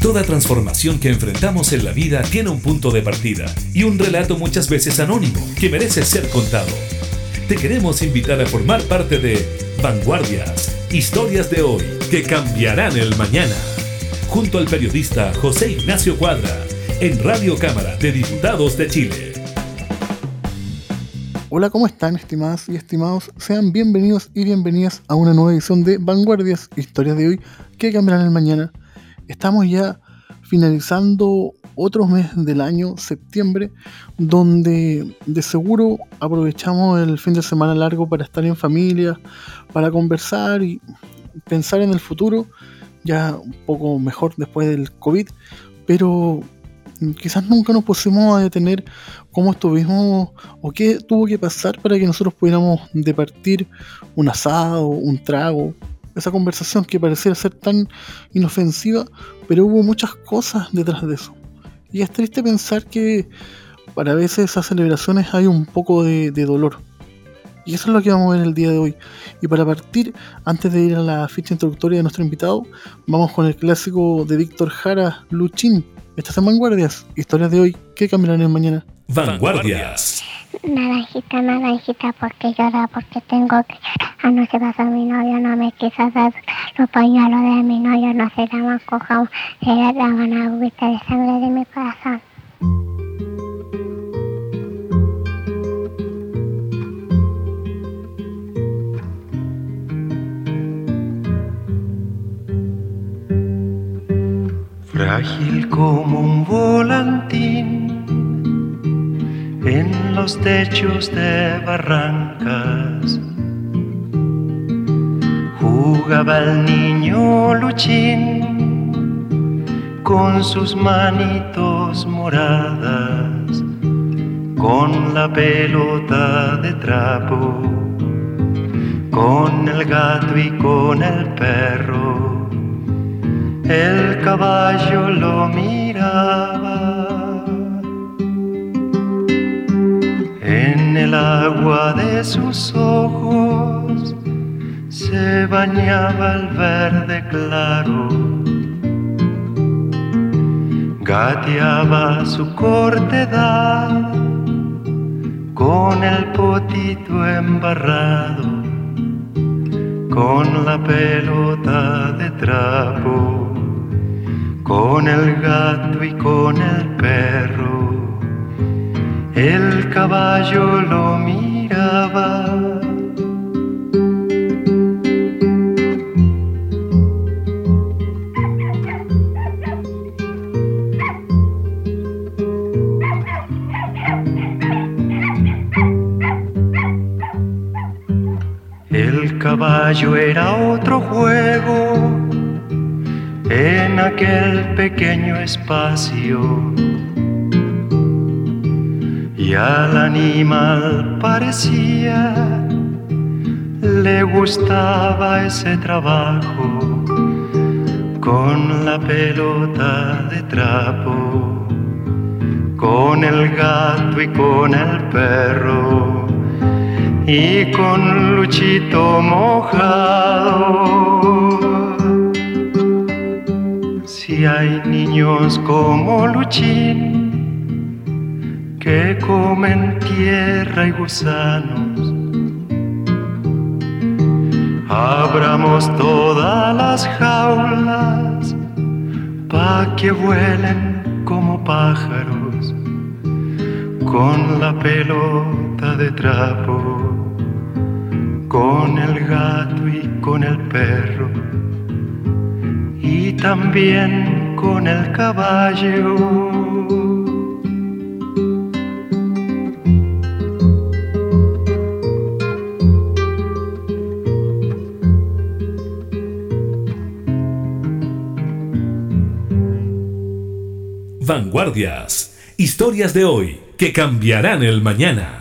Toda transformación que enfrentamos en la vida tiene un punto de partida y un relato muchas veces anónimo que merece ser contado. Te queremos invitar a formar parte de Vanguardias, historias de hoy que cambiarán el mañana. Junto al periodista José Ignacio Cuadra, en Radio Cámara de Diputados de Chile. Hola, ¿cómo están estimadas y estimados? Sean bienvenidos y bienvenidas a una nueva edición de Vanguardias, historias de hoy que cambiarán el mañana. Estamos ya finalizando otro mes del año, septiembre, donde de seguro aprovechamos el fin de semana largo para estar en familia, para conversar y pensar en el futuro, ya un poco mejor después del COVID, pero quizás nunca nos pusimos a detener cómo estuvimos o qué tuvo que pasar para que nosotros pudiéramos departir un asado, un trago, esa conversación que parecía ser tan inofensiva, pero hubo muchas cosas detrás de eso. Y es triste pensar que para veces esas celebraciones hay un poco de, dolor. Y eso es lo que vamos a ver el día de hoy. Y para partir, antes de ir a la ficha introductoria de nuestro invitado, vamos con el clásico de Víctor Jara, Luchín. Estas son Vanguardias, historias de hoy que cambiarán en mañana. Vanguardias. Naranjita, naranjita, porque llora, porque tengo que llorar. Anoche pasó mi novio, no me quiso dar los pañuelos de mi novio, no se llaman cojón, se llaman agüita de sangre de mi corazón. Frágil como un volantín en los techos de barrancas. Jugaba el niño Luchín con sus manitos moradas, con la pelota de trapo, con el gato y con el perro. El caballo lo miraba el agua de sus ojos se bañaba el verde claro. Gateaba su cortedad con el potito embarrado, con la pelota de trapo, con el gato y con el perro el caballo lo miraba. El caballo era otro juego en aquel pequeño espacio y al animal parecía le gustaba ese trabajo con la pelota de trapo, con el gato y con el perro y con Luchito mojado. Hay niños como Luchín, que comen tierra y gusanos. Abramos todas las jaulas pa' que vuelen como pájaros con la pelota de trapo, con el gato y con el perro y también con el caballo. Vanguardias. Historias de hoy que cambiarán el mañana.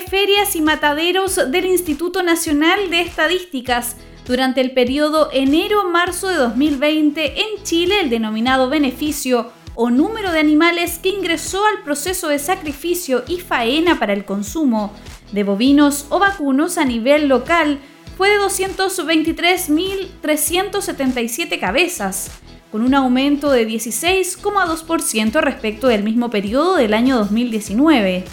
Ferias y Mataderos del Instituto Nacional de Estadísticas, durante el periodo enero-marzo de 2020 en Chile el denominado beneficio o número de animales que ingresó al proceso de sacrificio y faena para el consumo de bovinos o vacunos a nivel local fue de 223.377 cabezas, con un aumento de 16,2% respecto del mismo periodo del año 2019.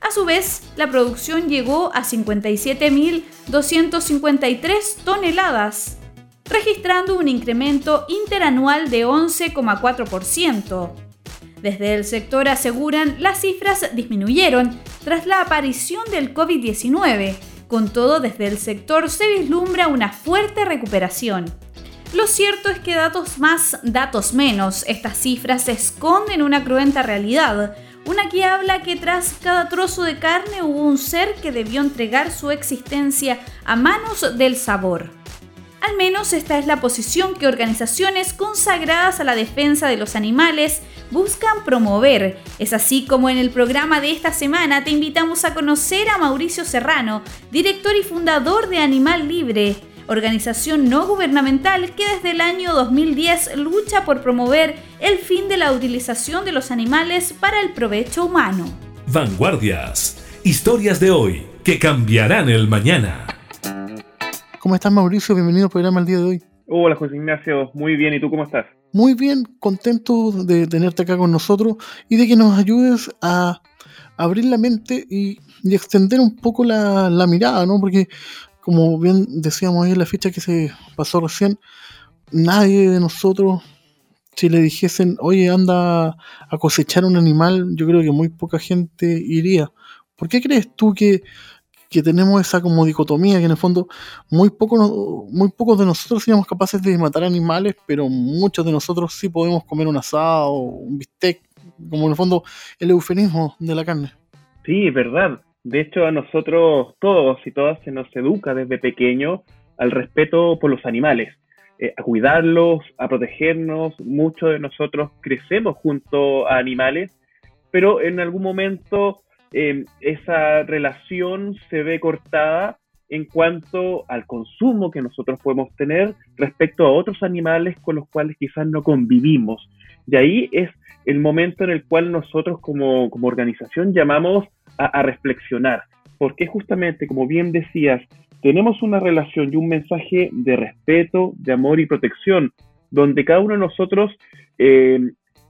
A su vez, la producción llegó a 57.253 toneladas, registrando un incremento interanual de 11,4%. Desde el sector aseguran las cifras disminuyeron tras la aparición del COVID-19. Con todo, desde el sector se vislumbra una fuerte recuperación. Lo cierto es que datos más, datos menos, estas cifras esconden una cruenta realidad, una que habla que tras cada trozo de carne hubo un ser que debió entregar su existencia a manos del sabor. Al menos esta es la posición que organizaciones consagradas a la defensa de los animales buscan promover. Es así como en el programa de esta semana te invitamos a conocer a Mauricio Serrano, director y fundador de Animal Libre, organización no gubernamental que desde el año 2010 lucha por promover el fin de la utilización de los animales para el provecho humano. Vanguardias. Historias de hoy que cambiarán el mañana. ¿Cómo estás, Mauricio? Bienvenido al programa el día de hoy. Hola, José Ignacio. Muy bien. ¿Y tú cómo estás? Muy bien, contento de tenerte acá con nosotros y de que nos ayudes a abrir la mente y, extender un poco la, la, mirada, ¿no? Porque, como bien decíamos ahí en la ficha que se pasó recién, nadie de nosotros, si le dijesen, oye, anda a cosechar un animal, yo creo que muy poca gente iría. ¿Por qué crees tú que que tenemos esa como dicotomía, que en el fondo muy, poco, muy pocos de nosotros seríamos capaces de matar animales, pero muchos de nosotros sí podemos comer un asado, un bistec, como en el fondo el eufemismo de la carne. Sí, es verdad. De hecho, a nosotros todos y todas se nos educa desde pequeño al respeto por los animales, eh, a cuidarlos, a protegernos. Muchos de nosotros crecemos junto a animales, pero en algún momento Em, esa relación se ve cortada en cuanto al consumo que nosotros podemos tener respecto a otros animales con los cuales quizás no convivimos. Y ahí es el momento en el cual nosotros como, organización llamamos a, reflexionar, porque justamente, como bien decías, tenemos una relación y un mensaje de respeto, de amor y protección, donde cada uno de nosotros eh,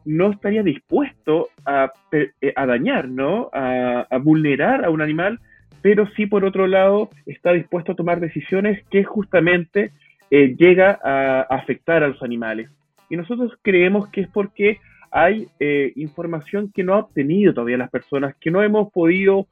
no estaría dispuesto a, eh, a dañar, ¿no? A, vulnerar a un animal, pero sí por otro lado está dispuesto a tomar decisiones que justamente eh, llega a, afectar a los animales. Y nosotros creemos que es porque hay eh, información que no ha obtenido todavía las personas, que no hemos podido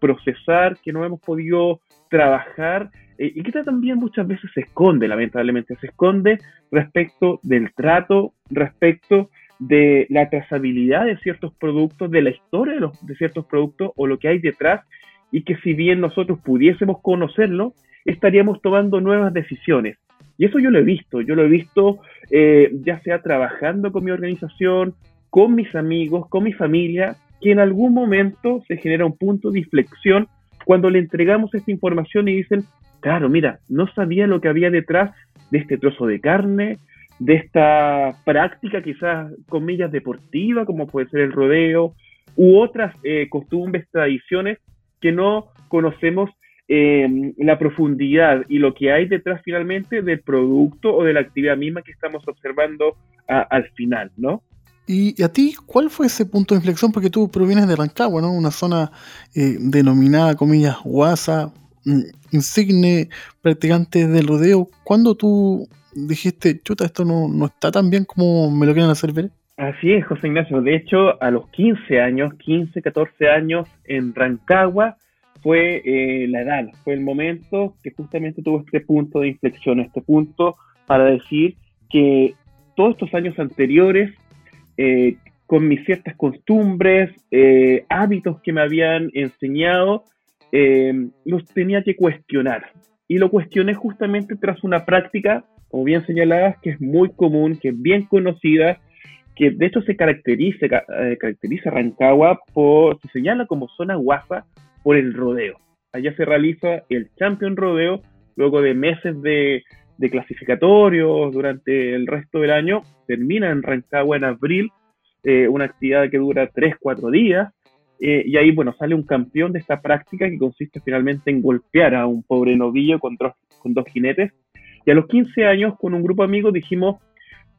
procesar, que no hemos podido trabajar y que también muchas veces se esconde, lamentablemente, se esconde respecto del trato, respecto de la trazabilidad de ciertos productos, de la historia de, los, de ciertos productos o lo que hay detrás y que si bien nosotros pudiésemos conocerlo, estaríamos tomando nuevas decisiones. Y eso yo lo he visto, yo lo he visto eh, ya sea trabajando con mi organización, con mis amigos, con mi familia, que en algún momento se genera un punto de inflexión cuando le entregamos esta información y dicen, claro, mira, no sabía lo que había detrás de este trozo de carne, de esta práctica quizás comillas deportiva, como puede ser el rodeo, u otras eh, costumbres, tradiciones que no conocemos eh, la profundidad y lo que hay detrás finalmente del producto o de la actividad misma que estamos observando al final, ¿no? ¿Y a ti cuál fue ese punto de inflexión? Porque tú provienes de Rancagua, ¿no? Una zona eh, denominada, comillas, guasa, mm, insigne practicante del rodeo. ¿Cuándo tú dijiste, chuta, esto no, no está tan bien como me lo quieren hacer ver? Así es, José Ignacio. De hecho, a los 15 años, 15, 14 años en Rancagua, fue eh, la edad, fue el momento que justamente tuvo este punto de inflexión, este punto para decir que todos estos años anteriores, eh, con mis ciertas costumbres, eh, hábitos que me habían enseñado, los tenía que cuestionar. Y lo cuestioné justamente tras una práctica como bien señalabas, que es muy común, que es bien conocida, que de hecho se caracteriza, caracteriza Rancagua por, se señala como zona guasa por el rodeo. Allá se realiza el Champion Rodeo, luego de meses de, clasificatorios durante el resto del año, termina en Rancagua en abril, eh, una actividad que dura 3-4 días, eh, y ahí, bueno, sale un campeón de esta práctica que consiste finalmente en golpear a un pobre novillo con, con dos jinetes. Y a los 15 años, con un grupo de amigos, dijimos,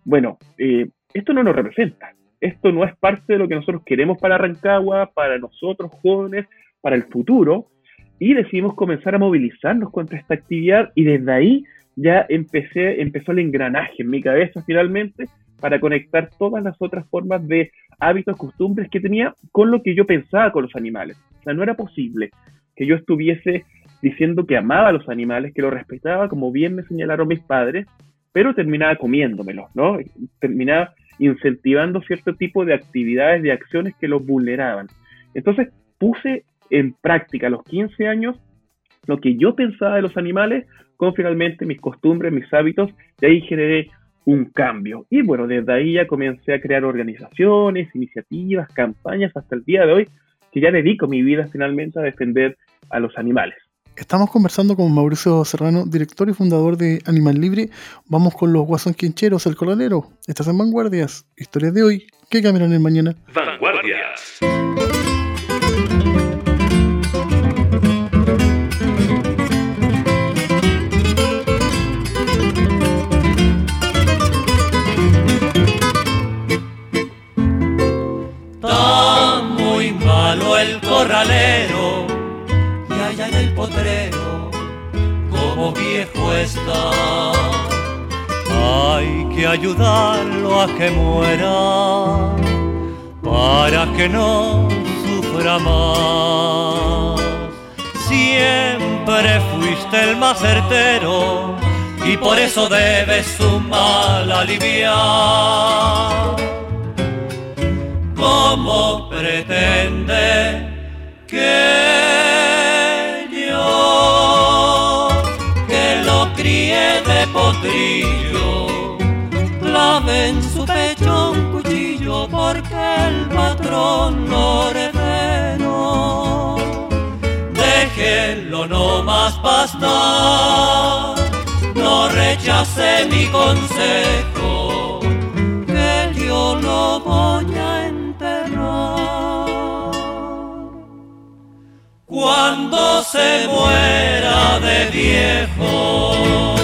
bueno, eh, esto no nos representa, esto no es parte de lo que nosotros queremos para Rancagua, para nosotros jóvenes, para el futuro, y decidimos comenzar a movilizarnos contra esta actividad y desde ahí ya empecé, empezó el engranaje en mi cabeza finalmente para conectar todas las otras formas de hábitos, costumbres que tenía con lo que yo pensaba con los animales. O sea, no era posible que yo estuviese diciendo que amaba a los animales, que los respetaba, como bien me señalaron mis padres, pero terminaba comiéndomelos, ¿no? Terminaba incentivando cierto tipo de actividades, de acciones que los vulneraban. Entonces puse en práctica a los 15 años lo que yo pensaba de los animales con finalmente mis costumbres, mis hábitos, y ahí generé un cambio. Y bueno, desde ahí ya comencé a crear organizaciones, iniciativas, campañas hasta el día de hoy, que ya dedico mi vida finalmente a defender a los animales. Estamos conversando con Mauricio Serrano, director y fundador de Animal Libre. Vamos con los guasón quincheros, el coronero. Estás en Vanguardias. Historias de hoy. ¿Qué cambiarán el mañana? Vanguardias. Certero y por eso debes su mal aliviar. ¿Cómo pretende que yo, que lo críe de potrillo, clave en su pecho un cuchillo porque el patrón lo no rechace mi consejo, que yo lo voy a enterrar. Cuando se muera de viejo.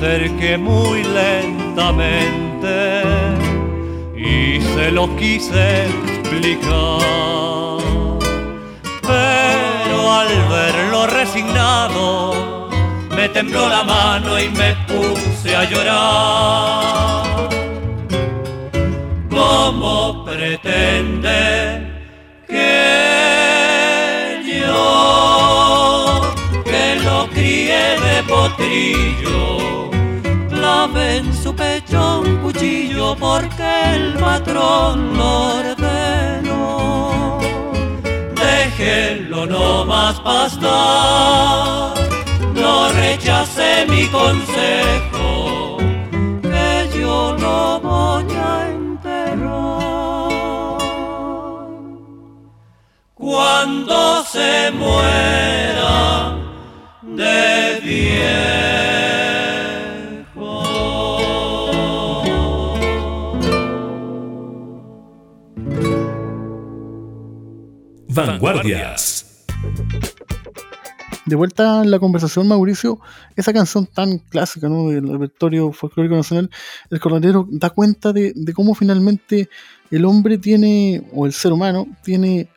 Acerqué muy lentamente y se lo quise explicar. Pero al verlo resignado, me tembló la mano y me puse a llorar. ¿Cómo pretende que yo, que lo críe de potrillo, clave en su pecho un cuchillo porque el patrón lo ordenó? Déjelo no más pastar, no rechace mi consejo, que yo lo voy a enterrar. Cuando se muera de viejo. Vanguardias. De vuelta en la conversación, Mauricio, esa canción tan clásica ¿no? del repertorio folclórico nacional, El Coronero, da cuenta de, de cómo finalmente el hombre tiene, o el ser humano, tiene,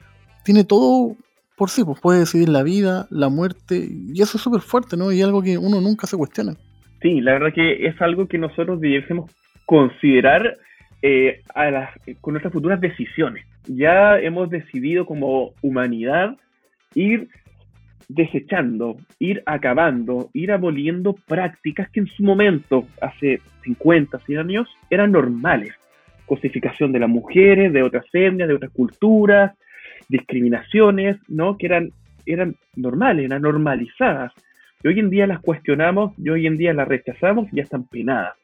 tiene todo por sí, pues puede decidir la vida, la muerte, y eso es súper fuerte, ¿no? Y algo que uno nunca se cuestiona. Sí, la verdad que es algo que nosotros debiésemos considerar eh, con nuestras futuras decisiones. Ya hemos decidido como humanidad ir desechando, ir acabando, ir aboliendo prácticas que en su momento, hace 50, 100 años, eran normales. Cosificación de las mujeres, de otras etnias, de otras culturas, discriminaciones, ¿no? Que eran, eran normales, eran normalizadas. Y hoy en día las cuestionamos y hoy en día las rechazamos y ya están penadas.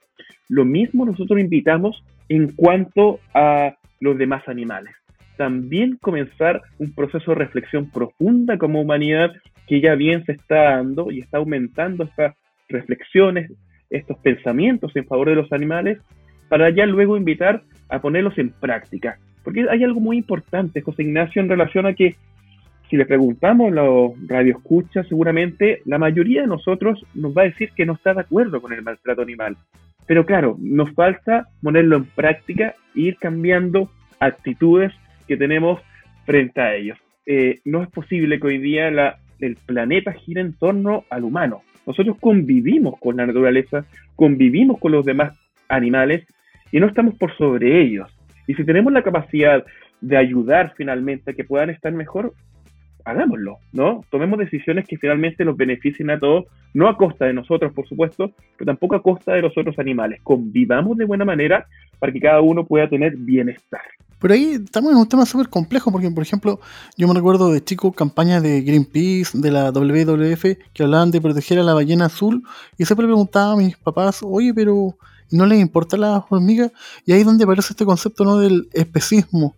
Lo mismo nosotros invitamos en cuanto a los demás animales. También comenzar un proceso de reflexión profunda como humanidad que ya bien se está dando y está aumentando estas reflexiones, estos pensamientos en favor de los animales, para ya luego invitar a ponerlos en práctica. Porque hay algo muy importante, José Ignacio, en relación a que si le preguntamos a los radioescuchas, seguramente la mayoría de nosotros nos va a decir que no está de acuerdo con el maltrato animal. Pero claro, nos falta ponerlo en práctica e ir cambiando actitudes que tenemos frente a ellos. Eh, no es posible que hoy día la, el planeta gire en torno al humano. Nosotros convivimos con la naturaleza, convivimos con los demás animales y no estamos por sobre ellos. Y si tenemos la capacidad de ayudar finalmente a que puedan estar mejor, hagámoslo, ¿no? Tomemos decisiones que finalmente los beneficien a todos, no a costa de nosotros, por supuesto, pero tampoco a costa de los otros animales. Convivamos de buena manera para que cada uno pueda tener bienestar. Pero ahí estamos en un tema súper complejo, porque, por ejemplo, yo me recuerdo de chico campañas de Greenpeace, de la WWF, que hablaban de proteger a la ballena azul, y siempre preguntaba a mis papás, oye, pero no les importa la hormiga, y ahí es donde aparece este concepto ¿no? del especismo.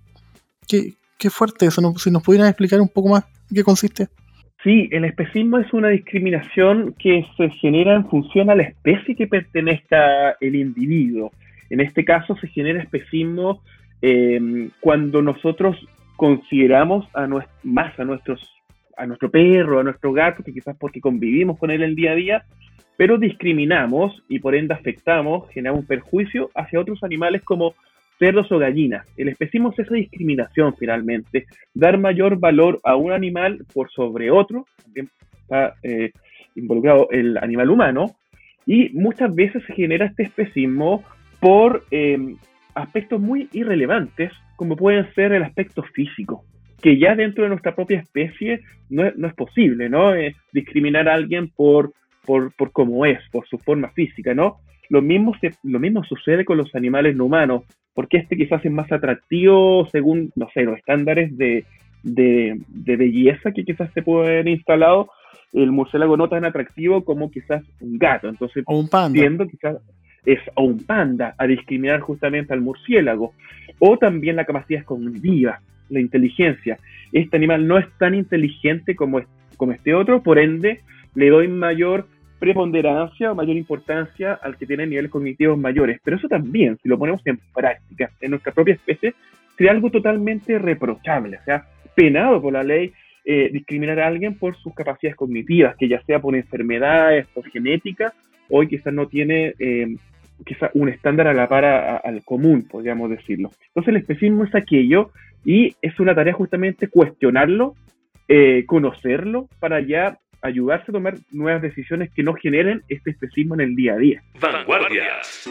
Qué, qué fuerte eso, si nos pudieran explicar un poco más qué consiste. Sí, el especismo es una discriminación que se genera en función a la especie que pertenezca el individuo. En este caso se genera especismo eh, cuando nosotros consideramos a más a nuestros a nuestro perro, a nuestro gato, que quizás porque convivimos con él el día a día, pero discriminamos y por ende afectamos, generamos un perjuicio hacia otros animales como cerdos o gallinas. El especismo es esa discriminación finalmente, dar mayor valor a un animal por sobre otro, también está eh, involucrado el animal humano, y muchas veces se genera este especismo por eh, aspectos muy irrelevantes, como pueden ser el aspecto físico, que ya dentro de nuestra propia especie no es, no es posible, ¿no? Eh, discriminar a alguien por, por, por cómo es, por su forma física, ¿no? Lo mismo, se, lo mismo sucede con los animales no humanos, porque este quizás es más atractivo según, no sé, los estándares de, de, de belleza que quizás se pueden haber instalado, el murciélago no tan atractivo como quizás un gato. Entonces, o un panda. Tiendo quizás es a un panda a discriminar justamente al murciélago. O también la capacidad cognitiva, la inteligencia. Este animal no es tan inteligente como, como este otro, por ende le doy mayor preponderancia o mayor importancia al que tiene niveles cognitivos mayores. Pero eso también, si lo ponemos en práctica en nuestra propia especie, sería algo totalmente reprochable, o sea, penado por la ley eh, discriminar a alguien por sus capacidades cognitivas, que ya sea por enfermedades, por genética, hoy quizás no tiene eh, quizás un estándar a la par al común, podríamos decirlo. Entonces el especismo es aquello y es una tarea justamente cuestionarlo, eh, conocerlo, para ya ayudarse a tomar nuevas decisiones que no generen este especismo en el día a día. Vanguardias.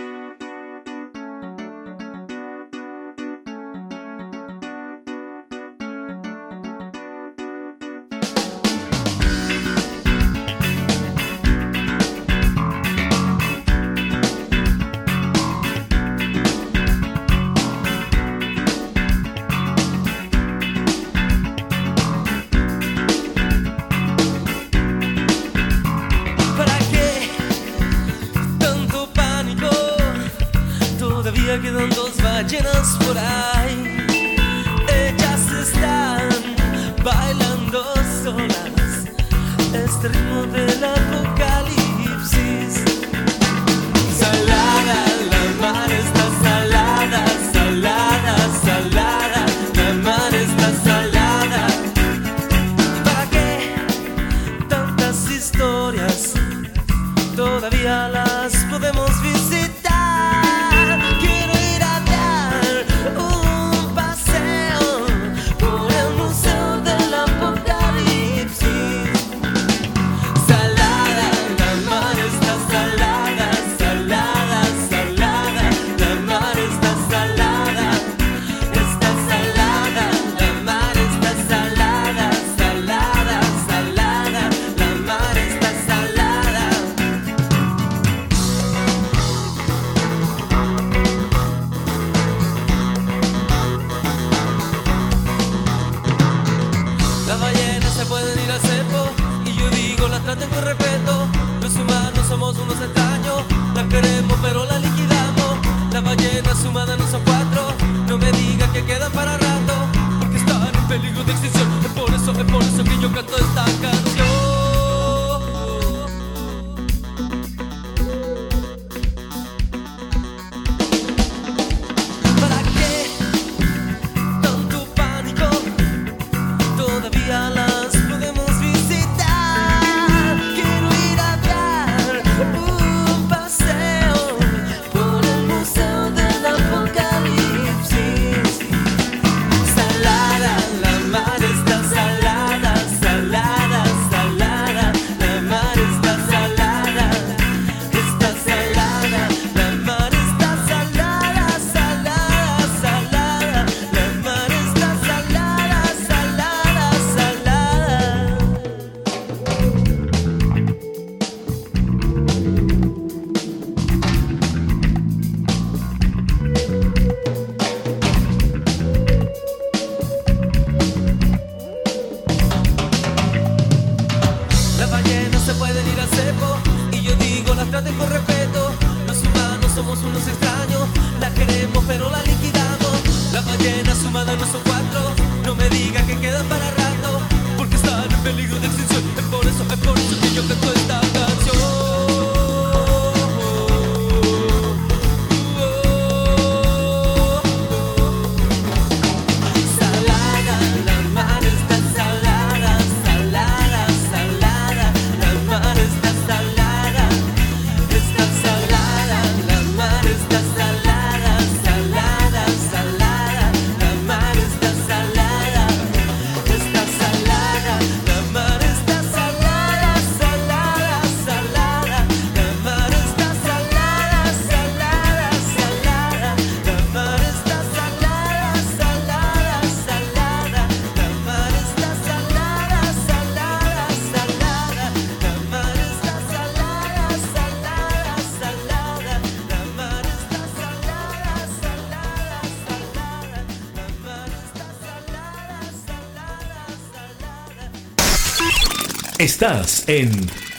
Estás en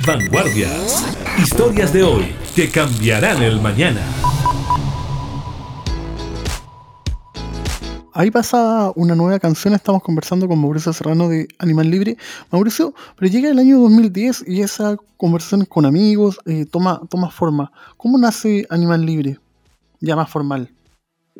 Vanguardias. Historias de hoy que cambiarán el mañana. Ahí pasa una nueva canción, estamos conversando con Mauricio Serrano de Animal Libre. Mauricio, pero llega el año 2010 y esa conversación con amigos eh, toma, toma forma. ¿Cómo nace Animal Libre? Ya más formal.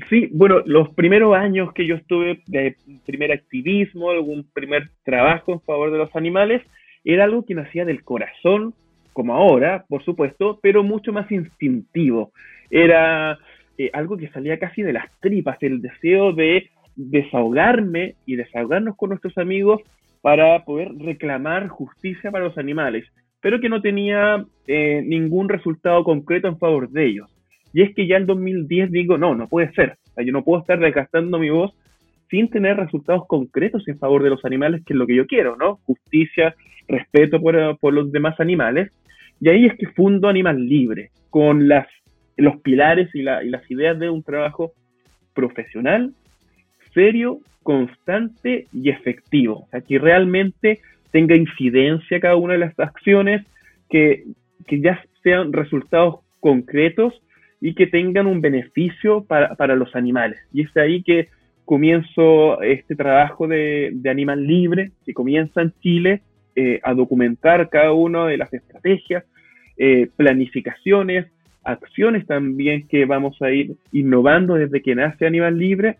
Sí, bueno, los primeros años que yo estuve de primer activismo, algún primer trabajo en favor de los animales, era algo que nacía del corazón, como ahora, por supuesto, pero mucho más instintivo. Era eh, algo que salía casi de las tripas, el deseo de desahogarme y desahogarnos con nuestros amigos para poder reclamar justicia para los animales, pero que no tenía eh, ningún resultado concreto en favor de ellos. Y es que ya en 2010 digo, no, no puede ser. Yo no puedo estar desgastando mi voz sin tener resultados concretos en favor de los animales, que es lo que yo quiero, ¿no? Justicia, respeto por, por los demás animales. Y ahí es que fundo Animal Libre, con las, los pilares y, la, y las ideas de un trabajo profesional, serio, constante y efectivo. O sea, que realmente tenga incidencia cada una de las acciones, que, que ya sean resultados concretos y que tengan un beneficio para, para los animales. Y es ahí que comienzo este trabajo de, de Animal Libre, que comienza en Chile, eh, a documentar cada una de las estrategias, eh, planificaciones, acciones también que vamos a ir innovando desde que nace Animal Libre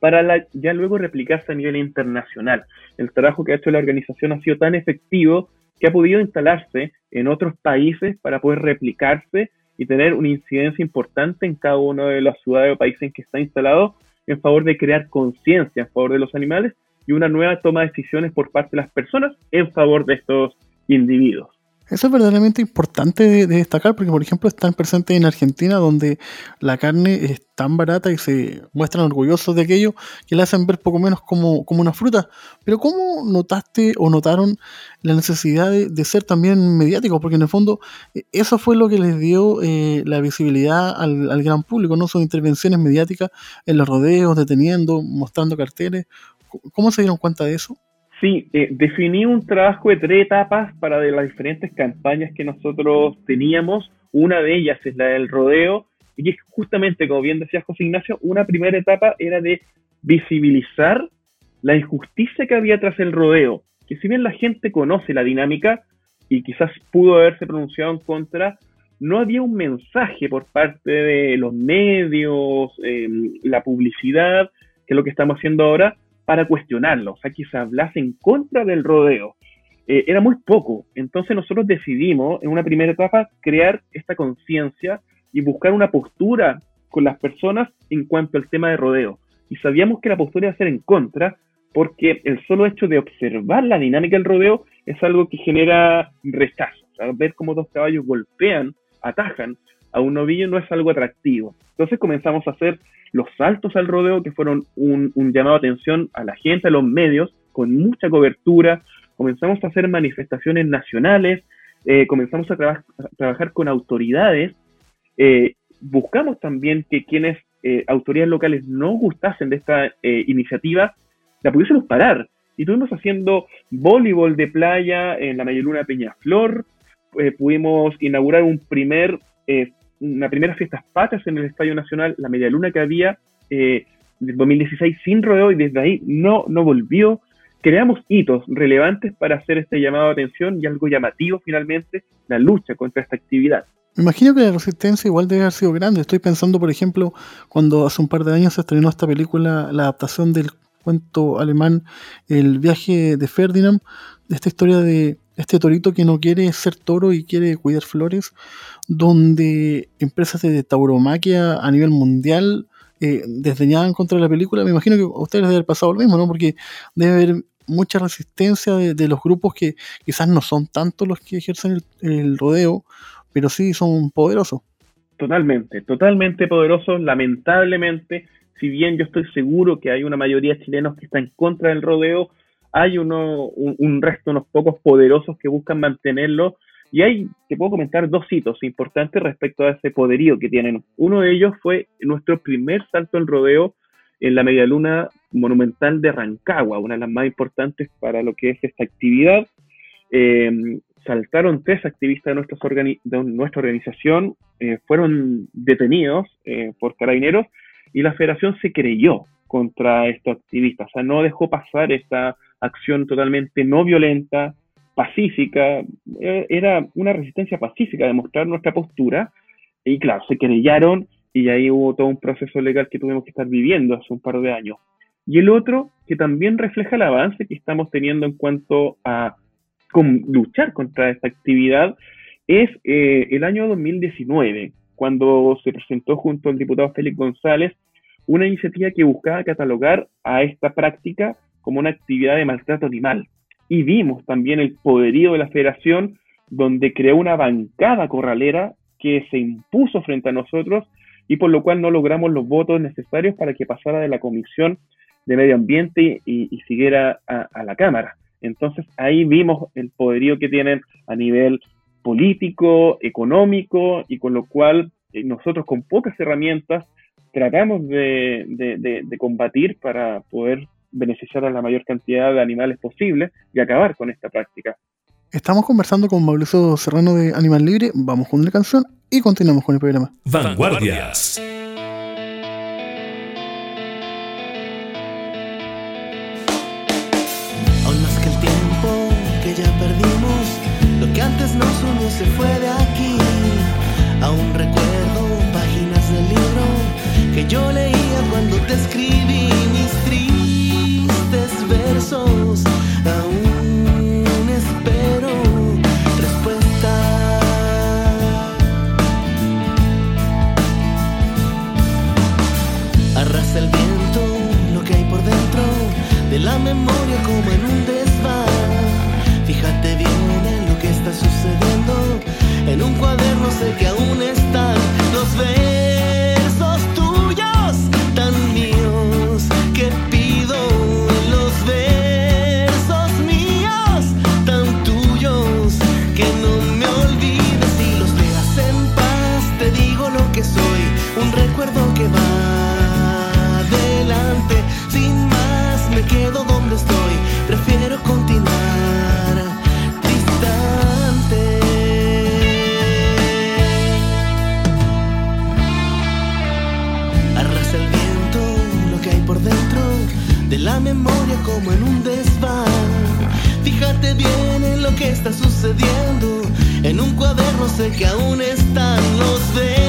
para ya luego replicarse a nivel internacional. El trabajo que ha hecho la organización ha sido tan efectivo que ha podido instalarse en otros países para poder replicarse y tener una incidencia importante en cada una de las ciudades o países en que está instalado en favor de crear conciencia en favor de los animales y una nueva toma de decisiones por parte de las personas en favor de estos individuos. Eso es verdaderamente importante de, de, destacar porque, por ejemplo, están presentes en Argentina donde la carne es tan barata y se muestran orgullosos de aquello que la hacen ver poco menos como, como una fruta. Pero ¿cómo notaste o notaron la necesidad de, ser también mediáticos? Porque en el fondo eso fue lo que les dio eh, la visibilidad al, al, gran público, ¿no? Sus intervenciones mediáticas en los rodeos, deteniendo, mostrando carteles. ¿Cómo se dieron cuenta de eso? Sí, eh, definí un trabajo de tres etapas para de las diferentes campañas que nosotros teníamos. Una de ellas es la del rodeo, y es justamente, como bien decía José Ignacio, una primera etapa era de visibilizar la injusticia que había tras el rodeo. Que si bien la gente conoce la dinámica y quizás pudo haberse pronunciado en contra, no había un mensaje por parte de los medios, eh, la publicidad, que es lo que estamos haciendo ahora, para cuestionarlo, o sea, que se hablase en contra del rodeo. Eh, era muy poco, entonces nosotros decidimos en una primera etapa crear esta conciencia y buscar una postura con las personas en cuanto al tema de rodeo. Y sabíamos que la postura iba a ser en contra, porque el solo hecho de observar la dinámica del rodeo es algo que genera rechazo. O sea, ver cómo dos caballos golpean, atajan a un novillo no es algo atractivo. Entonces comenzamos a hacer los saltos al rodeo, que fueron un, llamado de atención a la gente, a los medios, con mucha cobertura. Comenzamos a hacer manifestaciones nacionales, eh, comenzamos a, traba a, trabajar con autoridades. Eh, buscamos también que quienes, eh, autoridades locales, no gustasen de esta eh, iniciativa, la pudiésemos parar. Y estuvimos haciendo voleibol de playa en la Mayeluna Peñaflor, eh, pudimos inaugurar un primer una primera fiestas patrias en el Estadio Nacional, la media luna que había, eh, del 2016 sin rodeo y desde ahí no, no volvió. Creamos hitos relevantes para hacer este llamado de atención y algo llamativo finalmente, la lucha contra esta actividad. Me imagino que la resistencia igual debe haber sido grande. Estoy pensando, por ejemplo, cuando hace un par de años se estrenó esta película, la adaptación del cuento alemán El viaje de Ferdinand, de esta historia de este torito que no quiere ser toro y quiere cuidar flores, donde empresas de tauromaquia a nivel mundial eh, desdeñaban contra la película. Me imagino que a ustedes les debe haber pasado lo mismo, ¿no? Porque debe haber mucha resistencia de, los grupos que quizás no son tantos los que ejercen el, el rodeo, pero sí son poderosos. Totalmente, totalmente poderosos. Lamentablemente, si bien yo estoy seguro que hay una mayoría de chilenos que está en contra del rodeo, hay uno, un, un resto, unos pocos poderosos que buscan mantenerlo. Y hay, te puedo comentar dos hitos importantes respecto a ese poderío que tienen. Uno de ellos fue nuestro primer salto al rodeo en la medialuna monumental de Rancagua, una de las más importantes para lo que es esta actividad. Eh, saltaron tres activistas de, organi de nuestra organización, eh, fueron detenidos eh, por carabineros y la federación se creyó contra estos activistas, o sea, no dejó pasar esta acción totalmente no violenta, pacífica, eh, era una resistencia pacífica de mostrar nuestra postura y claro, se querellaron y ahí hubo todo un proceso legal que tuvimos que estar viviendo hace un par de años. Y el otro, que también refleja el avance que estamos teniendo en cuanto a luchar contra esta actividad, es eh, el año 2019, cuando se presentó junto al diputado Félix González una iniciativa que buscaba catalogar a esta práctica como una actividad de maltrato animal. Y vimos también el poderío de la federación, donde creó una bancada corralera que se impuso frente a nosotros y por lo cual no logramos los votos necesarios para que pasara de la Comisión de Medio Ambiente y, siguiera a, la Cámara. Entonces ahí vimos el poderío que tienen a nivel político, económico y con lo cual eh, nosotros con pocas herramientas tratamos de, de, de, combatir para poder beneficiar a la mayor cantidad de animales posible y acabar con esta práctica. Estamos conversando con Mauricio Serrano de Animal Libre, vamos con una canción y continuamos con el programa. Vanguardias. Aún más que el tiempo que ya perdimos, lo que antes nos unió se fue de aquí. Aún recuerdo páginas del libro que yo leía cuando Aún espero respuesta. Arrasa el viento lo que hay por dentro de la memoria como en un desván. Fíjate bien en lo que está sucediendo. En un cuaderno sé que aún que está sucediendo. En un cuaderno sé que aún están los versos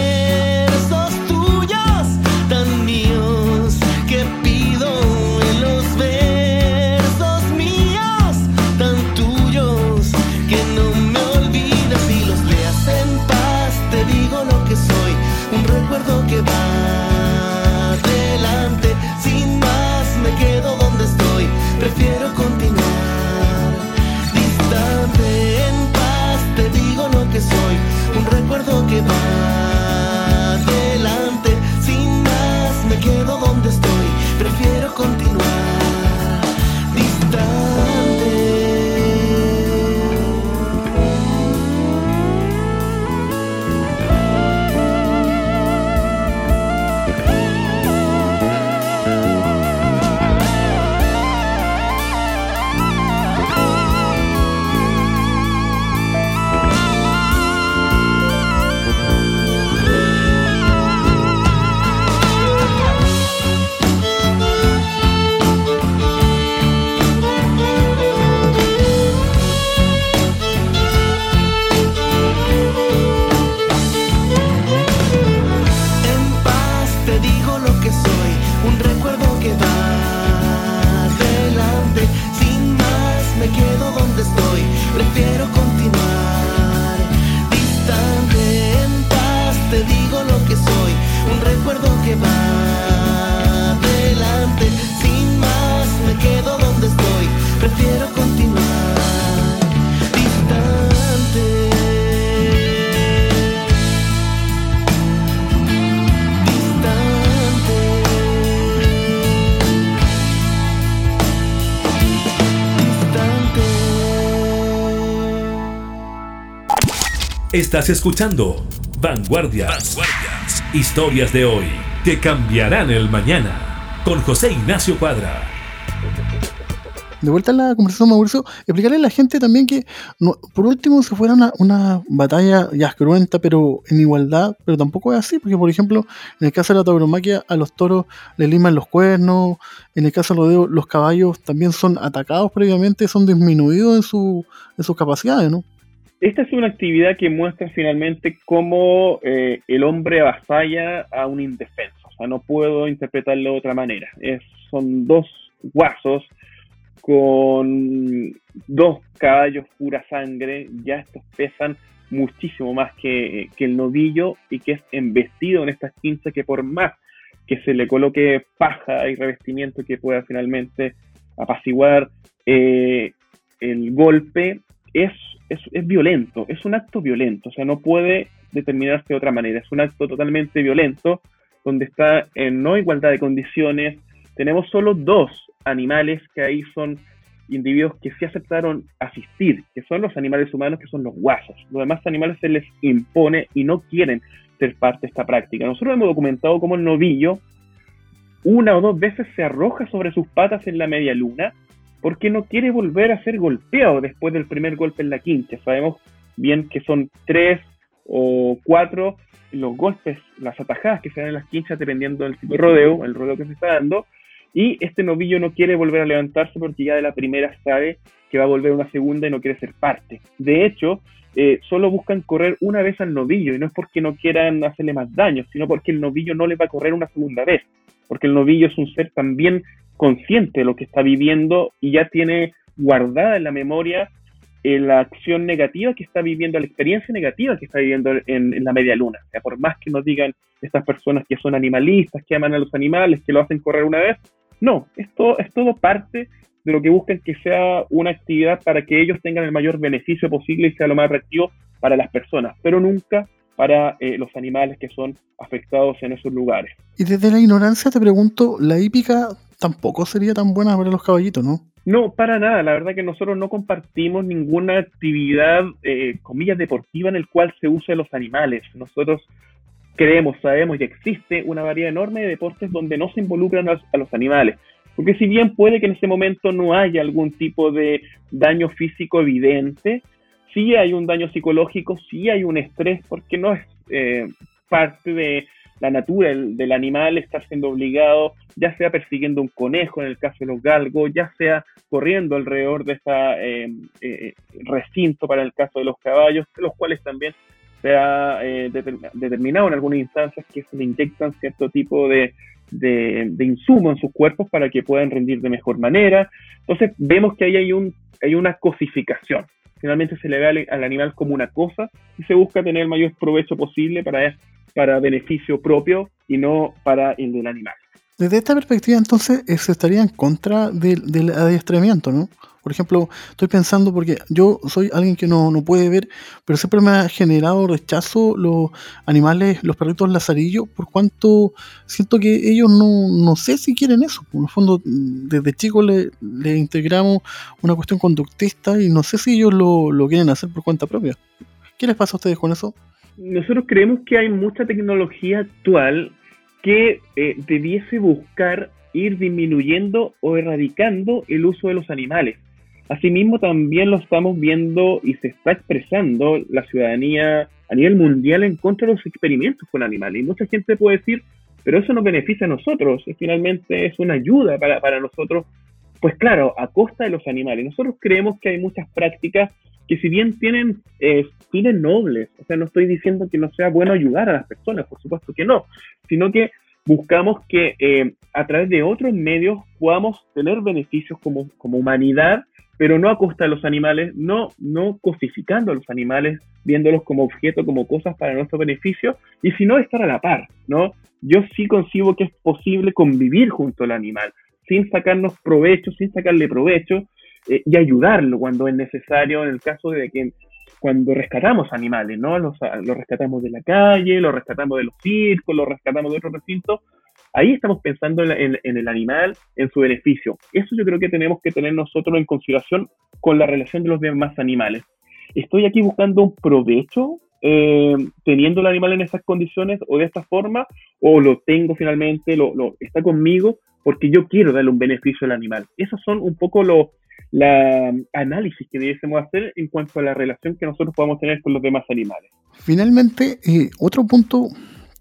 Estás escuchando Vanguardias. Historias de hoy que cambiarán el mañana. Con José Ignacio Cuadra. De vuelta a la conversación, Mauricio, explicarle a la gente también que, no, por último, se fuera una, una batalla ya cruenta, pero en igualdad, pero tampoco es así, porque, por ejemplo, en el caso de la tauromaquia, a los toros le liman los cuernos, en el caso del rodeo, los caballos también son atacados previamente, son disminuidos en, su, en sus capacidades, ¿no? Esta es una actividad que muestra finalmente cómo eh, el hombre avasalla a un indefenso. O sea, no puedo interpretarlo de otra manera. Son dos guasos con dos caballos pura sangre, ya estos pesan muchísimo más que, el novillo y que es embestido en estas quince que por más que se le coloque paja y revestimiento que pueda finalmente apaciguar eh, el golpe, es, es, es, violento, es un acto violento, o sea, no puede determinarse de otra manera, es un acto totalmente violento donde está en no igualdad de condiciones, tenemos solo dos animales que ahí son individuos que sí aceptaron asistir, que son los animales humanos, que son los guasos. Los demás animales se les impone y no quieren ser parte de esta práctica. Nosotros hemos documentado cómo el novillo una o dos veces se arroja sobre sus patas en la media luna porque no quiere volver a ser golpeado después del primer golpe en la quincha. Sabemos bien que son tres o cuatro los golpes, las atajadas que se dan en las quinchas dependiendo del tipo de rodeo, el rodeo que se está dando, y este novillo no quiere volver a levantarse porque ya de la primera sabe que va a volver una segunda y no quiere ser parte. De hecho, eh, solo buscan correr una vez al novillo y no es porque no quieran hacerle más daño, sino porque el novillo no le va a correr una segunda vez, porque el novillo es un ser también consciente de lo que está viviendo y ya tiene guardada en la memoria eh, la acción negativa que está viviendo, la experiencia negativa que está viviendo en, la media luna. O sea, por más que nos digan estas personas que son animalistas, que aman a los animales, que lo hacen correr una vez, no, esto es todo parte de lo que buscan que sea una actividad para que ellos tengan el mayor beneficio posible y sea lo más atractivo para las personas, pero nunca para eh, los animales que son afectados en esos lugares. Y desde la ignorancia te pregunto, la hípica tampoco sería tan buena para los caballitos, ¿no? No, para nada. La verdad que nosotros no compartimos ninguna actividad, eh, comillas, deportiva en el cual se use los animales. Nosotros creemos, sabemos y existe una variedad enorme de deportes donde no se involucran a, los animales. Porque si bien puede que en ese momento no haya algún tipo de daño físico evidente, sí hay un daño psicológico, sí hay un estrés, porque no es eh, parte de la natura del, animal estar siendo obligado, ya sea persiguiendo un conejo en el caso de los galgos, ya sea corriendo alrededor de este recinto para el caso de los caballos, los cuales también se ha eh, determinado en algunas instancias que se le inyectan cierto tipo de, de, insumo en sus cuerpos para que puedan rendir de mejor manera. Entonces vemos que ahí hay, un, hay una cosificación. Finalmente se le ve al, animal como una cosa y se busca tener el mayor provecho posible para, para beneficio propio y no para el del animal. Desde esta perspectiva, entonces, eh, se estaría en contra del, del adiestramiento, ¿no? Por ejemplo, estoy pensando porque yo soy alguien que no, puede ver, pero siempre me ha generado rechazo los animales, los perritos lazarillos, por cuanto siento que ellos no, no sé si quieren eso. En el fondo, desde chicos le, le, integramos una cuestión conductista y no sé si ellos lo, lo quieren hacer por cuenta propia. ¿Qué les pasa a ustedes con eso? Nosotros creemos que hay mucha tecnología actual que eh, debiese buscar ir disminuyendo o erradicando el uso de los animales. Asimismo, también lo estamos viendo y se está expresando la ciudadanía a nivel mundial en contra de los experimentos con animales. Y mucha gente puede decir, pero eso nos beneficia a nosotros, finalmente es una ayuda para, para nosotros, pues claro, a costa de los animales. Nosotros creemos que hay muchas prácticas que si bien tienen eh, fines nobles, o sea, no estoy diciendo que no sea bueno ayudar a las personas, por supuesto que no, sino que buscamos que eh, a través de otros medios podamos tener beneficios como, como humanidad pero no a costa de los animales, no, no cosificando a los animales, viéndolos como objeto, como cosas para nuestro beneficio, y sino estar a la par, ¿no? Yo sí concibo que es posible convivir junto al animal, sin sacarnos provecho, sin sacarle provecho, eh, y ayudarlo cuando es necesario, en el caso de que cuando rescatamos animales, ¿no? Los, los rescatamos de la calle, los rescatamos de los circos, los rescatamos de otros recintos, Ahí estamos pensando en, el animal, en su beneficio. Eso yo creo que tenemos que tener nosotros en consideración con la relación de los demás animales. ¿estoy aquí buscando un provecho eh, teniendo el animal en esas condiciones o de esta forma? ¿O lo tengo finalmente, lo, lo, está conmigo porque yo quiero darle un beneficio al animal? Esos son un poco los la análisis que debiésemos hacer en cuanto a la relación que nosotros podamos tener con los demás animales. Finalmente, eh, otro punto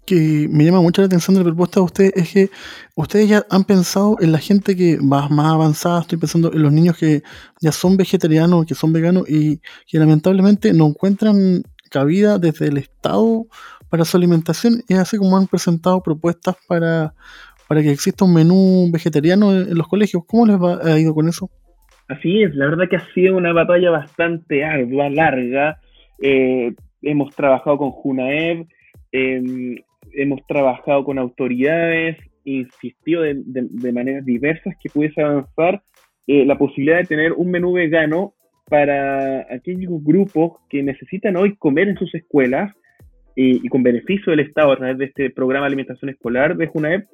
que me llama mucho la atención de la propuesta de ustedes es que ustedes ya han pensado en la gente que va más avanzada, estoy pensando en los niños que ya son vegetarianos, que son veganos y que lamentablemente no encuentran cabida desde el Estado para su alimentación y así como han presentado propuestas para, para que exista un menú vegetariano en, los colegios. ¿Cómo les va, ha ido con eso? Así es, la verdad que ha sido una batalla bastante ardua, larga. Eh, hemos trabajado con Junaev, eh, hemos trabajado con autoridades, insistido de, maneras diversas que pudiese avanzar eh, la posibilidad de tener un menú vegano para aquellos grupos que necesitan hoy comer en sus escuelas y, y con beneficio del Estado a través de este programa de alimentación escolar de Junaep,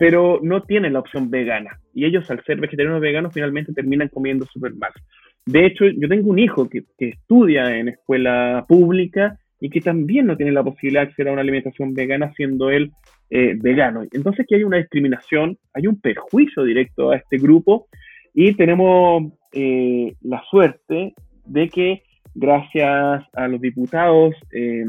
pero no tienen la opción vegana. Y ellos, al ser vegetarianos veganos, finalmente terminan comiendo súper mal. De hecho, yo tengo un hijo que, estudia en escuela pública y que también no tiene la posibilidad de acceder a una alimentación vegana siendo él eh, vegano. Entonces, que hay una discriminación, hay un perjuicio directo a este grupo y tenemos eh, la suerte de que gracias a los diputados eh,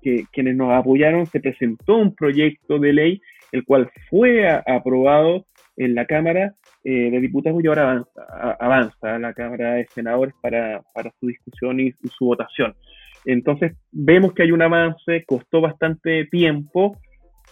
que, quienes nos apoyaron, se presentó un proyecto de ley, el cual fue aprobado en la Cámara eh, de Diputados y ahora avanza, a, avanza la Cámara de Senadores para, para su discusión y, su votación. Entonces, vemos que hay un avance, costó bastante tiempo.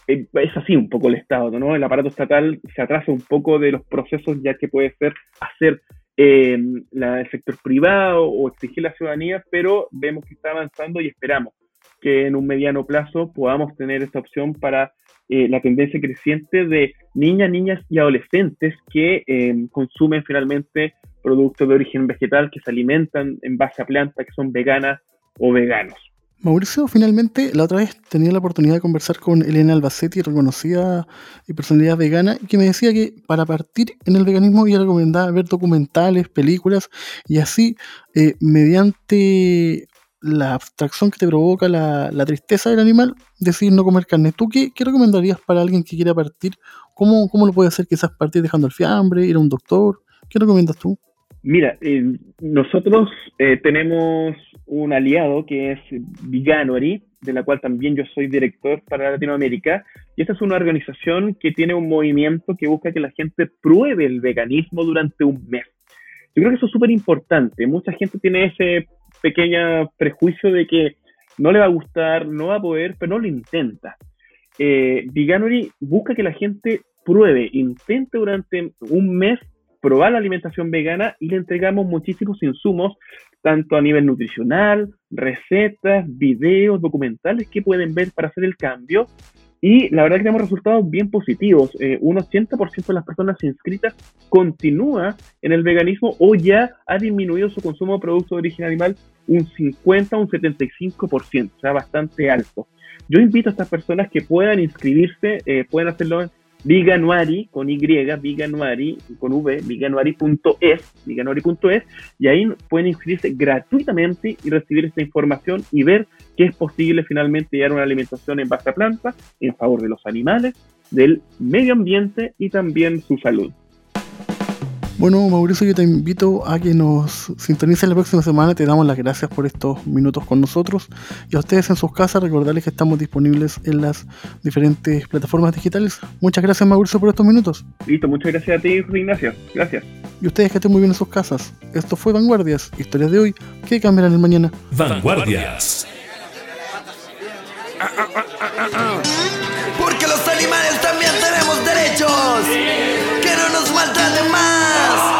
Eh, es así un poco el Estado, ¿no? El aparato estatal se atrasa un poco de los procesos, ya que puede ser hacer eh, el sector privado o exigir la ciudadanía, pero vemos que está avanzando y esperamos que en un mediano plazo podamos tener esta opción para eh, la tendencia creciente de niñas, niñas y adolescentes que eh, consumen finalmente productos de origen vegetal, que se alimentan en base a plantas, que son veganas o veganos. Mauricio, finalmente, la otra vez tenía la oportunidad de conversar con Elena Albacete, reconocida y personalidad vegana, que me decía que para partir en el veganismo ella recomendaba ver documentales, películas, y así, eh, mediante la abstracción que te provoca la, la, tristeza del animal, decidir no comer carne. ¿Tú qué, qué, recomendarías para alguien que quiera partir? ¿Cómo, ¿Cómo lo puede hacer? Quizás partir dejando el fiambre, ir a un doctor. ¿Qué recomiendas tú? Mira, eh, nosotros eh, tenemos un aliado que es Veganuary, de la cual también yo soy director para Latinoamérica, y esta es una organización que tiene un movimiento que busca que la gente pruebe el veganismo durante un mes. Yo creo que eso es súper importante. Mucha gente tiene ese pequeño prejuicio de que no le va a gustar, no va a poder, pero no lo intenta. Eh, busca que la gente pruebe, intente durante un mes probar la alimentación vegana y le entregamos muchísimos insumos, tanto a nivel nutricional, recetas, videos, documentales que pueden ver para hacer el cambio. Y la verdad que tenemos resultados bien positivos. Eh, un 80% de las personas inscritas continúa en el veganismo o ya ha disminuido su consumo de productos de origen animal un 50 un 75%, o sea, bastante alto. Yo invito a estas personas que puedan inscribirse, eh, pueden hacerlo en Viganuari con Y, Viganuari con V, viganuari.es, viganuari.es, y ahí pueden inscribirse gratuitamente y recibir esta información y ver que es posible finalmente llevar una alimentación en base a plantas en favor de los animales, del medio ambiente y también su salud. Bueno, Mauricio, yo te invito a que nos sintonices la próxima semana. Te damos las gracias por estos minutos con nosotros. Y a ustedes en sus casas, recordarles que estamos disponibles en las diferentes plataformas digitales. Muchas gracias, Mauricio, por estos minutos. Listo, muchas gracias a ti, Ignacio. Gracias. Y ustedes que estén muy bien en sus casas. Esto fue Vanguardias, historias de hoy que cambiarán el mañana. Vanguardias. Porque los animales también tenemos derechos. Que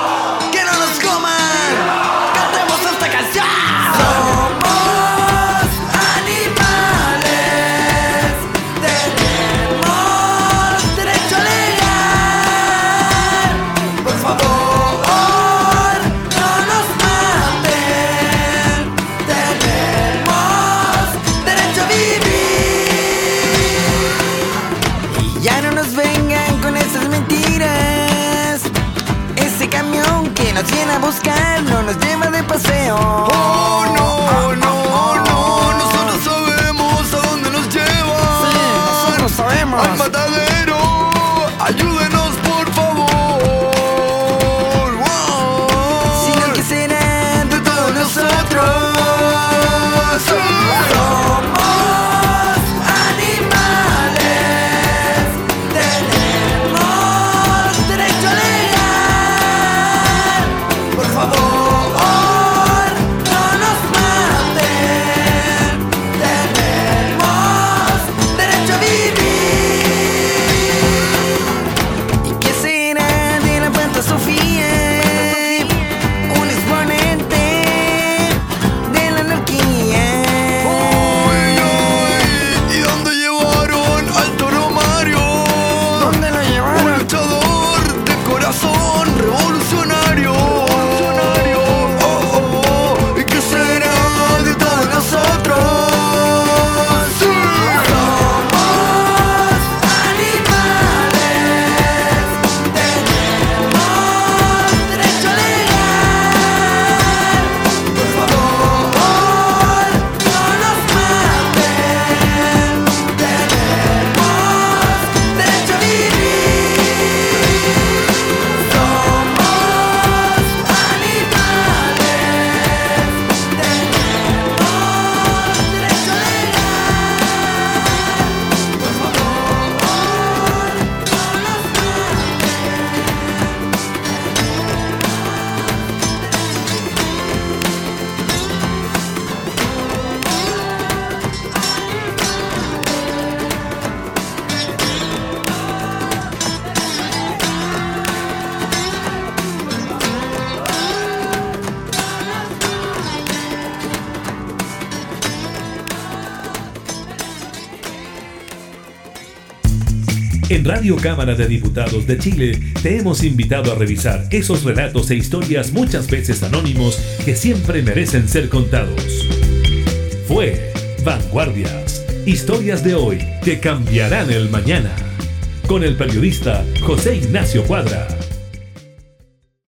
Radio Cámara de Diputados de Chile te hemos invitado a revisar esos relatos e historias muchas veces anónimos que siempre merecen ser contados. Fue Vanguardias, historias de hoy que cambiarán el mañana, con el periodista José Ignacio Cuadra.